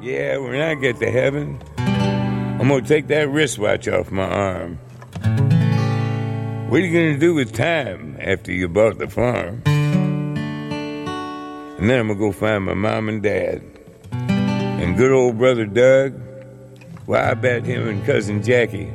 Yeah, when I get to heaven, I'm gonna take that wristwatch off my arm. What are you gonna do with time after you bought the farm? And then I'm gonna go find my mom and dad. And good old brother Doug, well, I bet him and cousin Jackie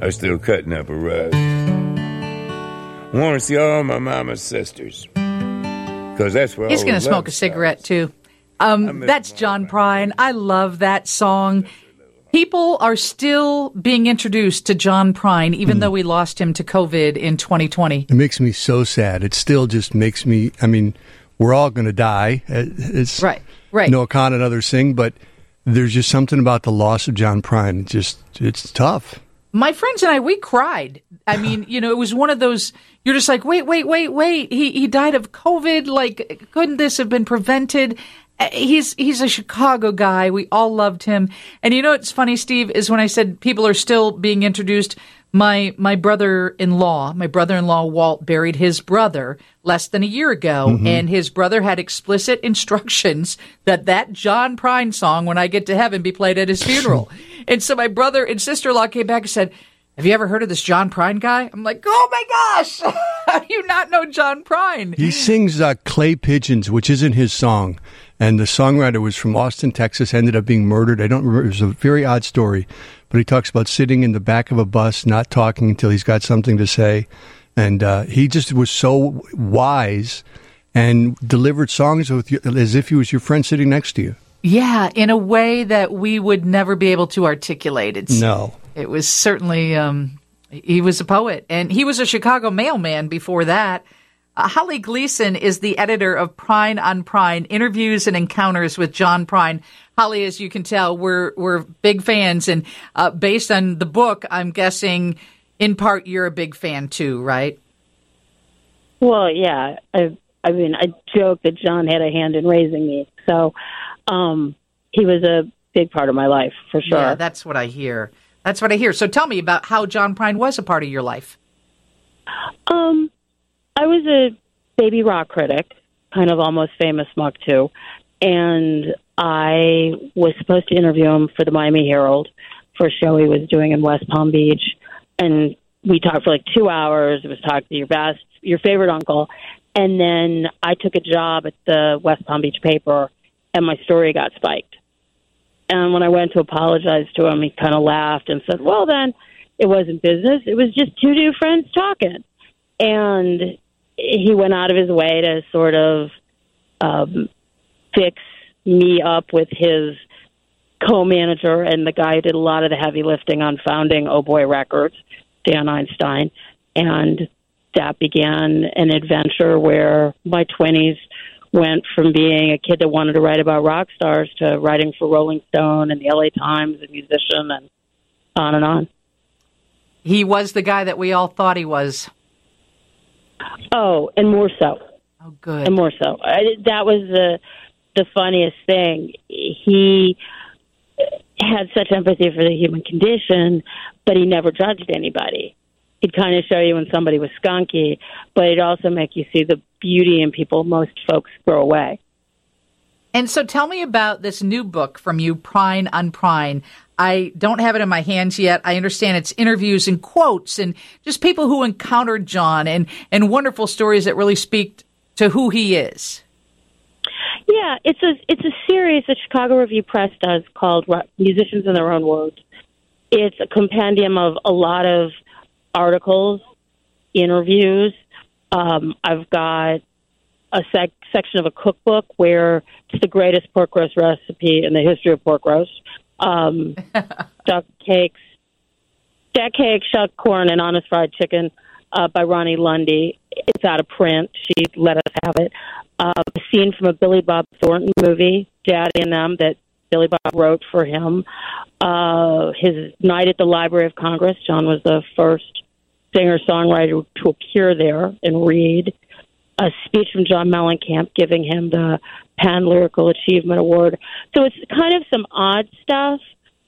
are still cutting up a rug. I want to see all my mama's sisters. Because that's where He's going to smoke a cigarette, too. Um, that's John Prine. I love that song. People are still being introduced to John Prine, even Hmm. though we lost him to COVID in 2020. It makes me so sad. It still just makes me. I mean, we're all going to die. Uh, It's Right, right. Noah Khan and others sing, but there's just something about the loss of John Prine. It just it's tough. My friends and I, we cried. I mean, you know, it was one of those. You're just like, wait, wait, wait, wait. He he died of COVID. Like, couldn't this have been prevented? Uh, He's he's a Chicago guy. We all loved him. And you know what's funny, Steve, is when I said people are still being introduced. My my brother-in-law, my brother-in-law Walt buried his brother less than a year ago, Mhm. and his brother had explicit instructions that that John Prine song, "When I Get to Heaven," be played at his funeral. and so my brother and sister-in-law came back and said, "Have you ever heard of this John Prine guy?" I'm like, "Oh my gosh, how do you not know John Prine?" He sings uh, "Clay Pigeons," which isn't his song, and the songwriter was from Austin, Texas. Ended up being murdered. I don't remember. It was a very odd story, but he talks about sitting in the back of a bus, not talking until he's got something to say, and uh, he just was so wise and delivered songs with you as if he was your friend sitting next to you. Yeah, in a way that we would never be able to articulate. It's, No. It was certainly, um, he was a poet and he was a Chicago mailman before that. Uh, Holly Gleason is the editor of Prine on Prine, interviews and encounters with John Prine. Holly, as you can tell, we're, we're big fans and, uh, based on the book, I'm guessing in part you're a big fan too, right? Well, yeah. I, I mean, I joke that John had a hand in raising me, so um, he was a big part of my life for sure. Yeah, that's what I hear. That's what I hear. So tell me about how John Prine was a part of your life. Um, I was a baby rock critic, kind of almost famous muck too, and I was supposed to interview him for the Miami Herald for a show he was doing in West Palm Beach, and we talked for like two hours. It was talk to your best, your favorite uncle, and then I took a job at the West Palm Beach paper, and my story got spiked. And when I went to apologize to him, he kind of laughed and said, "Well, then." It wasn't business. It was just two new friends talking and he went out of his way to sort of um, fix me up with his co-manager and the guy who did a lot of the heavy lifting on founding Oh Boy Records, Dan Einstein, and that began an adventure where my twenties went from being a kid that wanted to write about rock stars to writing for Rolling Stone and the LA Times, a musician, and on and on. He was the guy that we all thought he was. Oh, and more so. Oh, good. And more so. I, that was the the funniest thing. He had such empathy for the human condition, but he never judged anybody. He'd kind of show you when somebody was skunky, but it'd also make you see the beauty in people most folks throw away. And so tell me about this new book from you, Prine on Prine. I don't have it in my hands yet. I understand it's interviews and quotes and just people who encountered John and, and wonderful stories that really speak to who he is. Yeah, it's a it's a series that Chicago Review Press does called Musicians in Their Own Words. It's a compendium of a lot of articles, interviews. Um, I've got a sec- section of a cookbook where it's the greatest pork roast recipe in the history of pork roast. Um, duck cakes, duck cake, shuck corn, and honest fried chicken uh, by Ronni Lundy. It's out of print. She let us have it. Uh, a scene from a Billy Bob Thornton movie, Daddy and Them, that Billy Bob wrote for him. Uh, his night at the Library of Congress. John was the first singer songwriter to appear there and read. A speech from John Mellencamp giving him the PEN Lyrical Achievement Award. So it's kind of some odd stuff.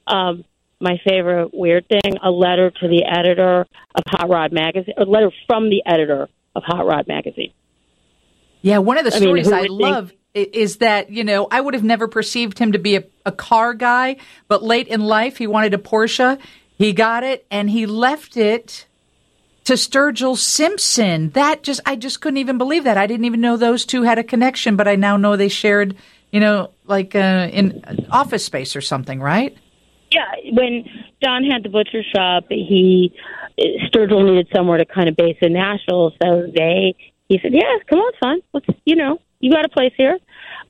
Um, my favorite weird thing, a letter to the editor of Hot Rod Magazine, a letter from the editor of Hot Rod Magazine. Yeah, one of the I mean, stories who I would think- love is that, you know, I would have never perceived him to be a, a car guy, but late in life, he wanted a Porsche. He got it and he left it to Sturgill Simpson. That just, I just couldn't even believe that. I didn't even know those two had a connection, but I now know they shared, you know, like uh, in office space or something, right? Yeah, when John had the butcher shop, he Sturgill needed somewhere to kind of base in Nashville, so they he said, "Yeah, come on, son. Let's you know, you got a place here."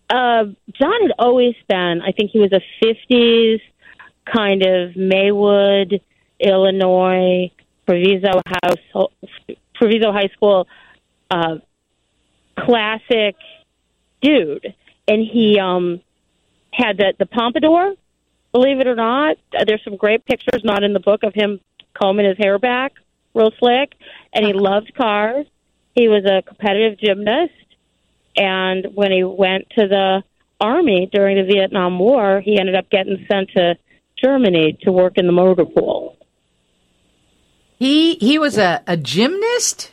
Uh, John had always been, I think he was a '50s kind of Maywood, Illinois, Proviso House, Proviso High School, uh, classic dude, and he um had the the pompadour. Believe it or not, there's some great pictures, not in the book, of him combing his hair back, real slick, and he loved cars. He was a competitive gymnast, and when he went to the army during the Vietnam War, he ended up getting sent to Germany to work in the motor pool. He he was a, a gymnast.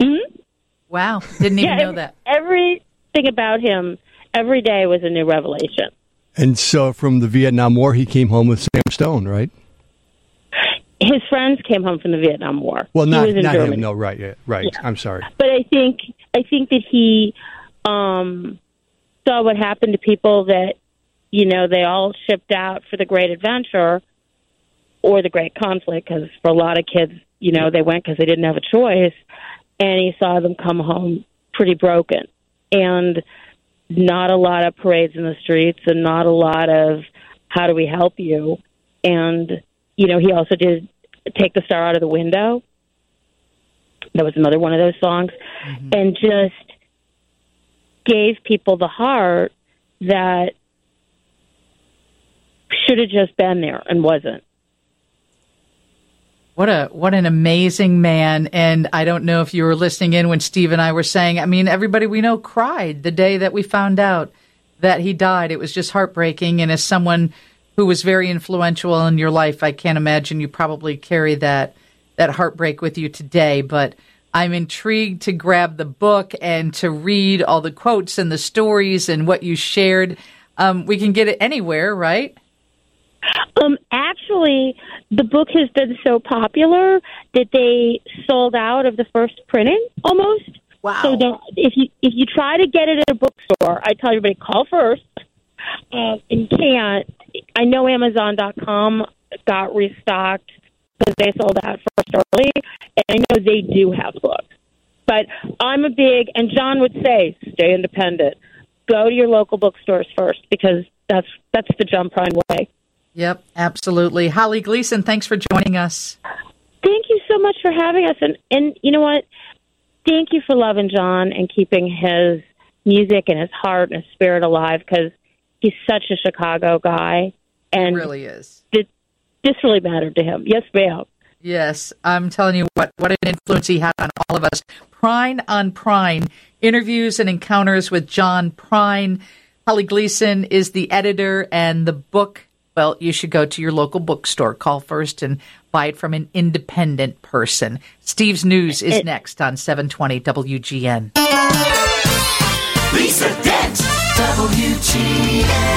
Mm-hmm. Wow, didn't even yeah, know that. Everything about him every day was a new revelation. And so, from the Vietnam War, he came home with Sam Stone, right? his friends came home from the Vietnam War. Well, not not Germany. him. No, right, yeah, right. Yeah. I'm sorry. But I think I think that he um, saw what happened to people that you know they all shipped out for the great adventure or the great conflict because for a lot of kids, you know, they went because they didn't have a choice, and he saw them come home pretty broken and not a lot of parades in the streets and not a lot of how do we help you and you know, he also did Take the Star Out of the Window. That was another one of those songs. Mm-hmm. And just gave people the heart that should have just been there and wasn't. What a what an amazing man! And I don't know if you were listening in when Steve and I were saying. I mean, everybody we know cried the day that we found out that he died. It was just heartbreaking. And as someone who was very influential in your life. I can't imagine you probably carry that that heartbreak with you today, but I'm intrigued to grab the book and to read all the quotes and the stories and what you shared. Um, we can get it anywhere, right? Um, actually, the book has been so popular that they sold out of the first printing almost. Wow! So if you if you try to get it at a bookstore, I tell everybody call first. Uh, and can't I know Amazon.com got restocked because they sold out first early, and I know they do have books. But I'm a big, and John would say, stay independent. Go to your local bookstores first because that's that's the John Prine way. Yep, absolutely. Holly Gleason, thanks for joining us. Thank you so much for having us, and and you know what? Thank you for loving John and keeping his music and his heart and his spirit alive because he's such a Chicago guy, and it really is. This, this really mattered to him. Yes, ma'am. Yes, I'm telling you what, what an influence he had on all of us. Prine on Prine, interviews and encounters with John Prine. Holly Gleason is the editor, and the book, well, you should go to your local bookstore. Call first and buy it from an independent person. Steve's News is it, next on 720 WGN. Lisa Dent, WGN.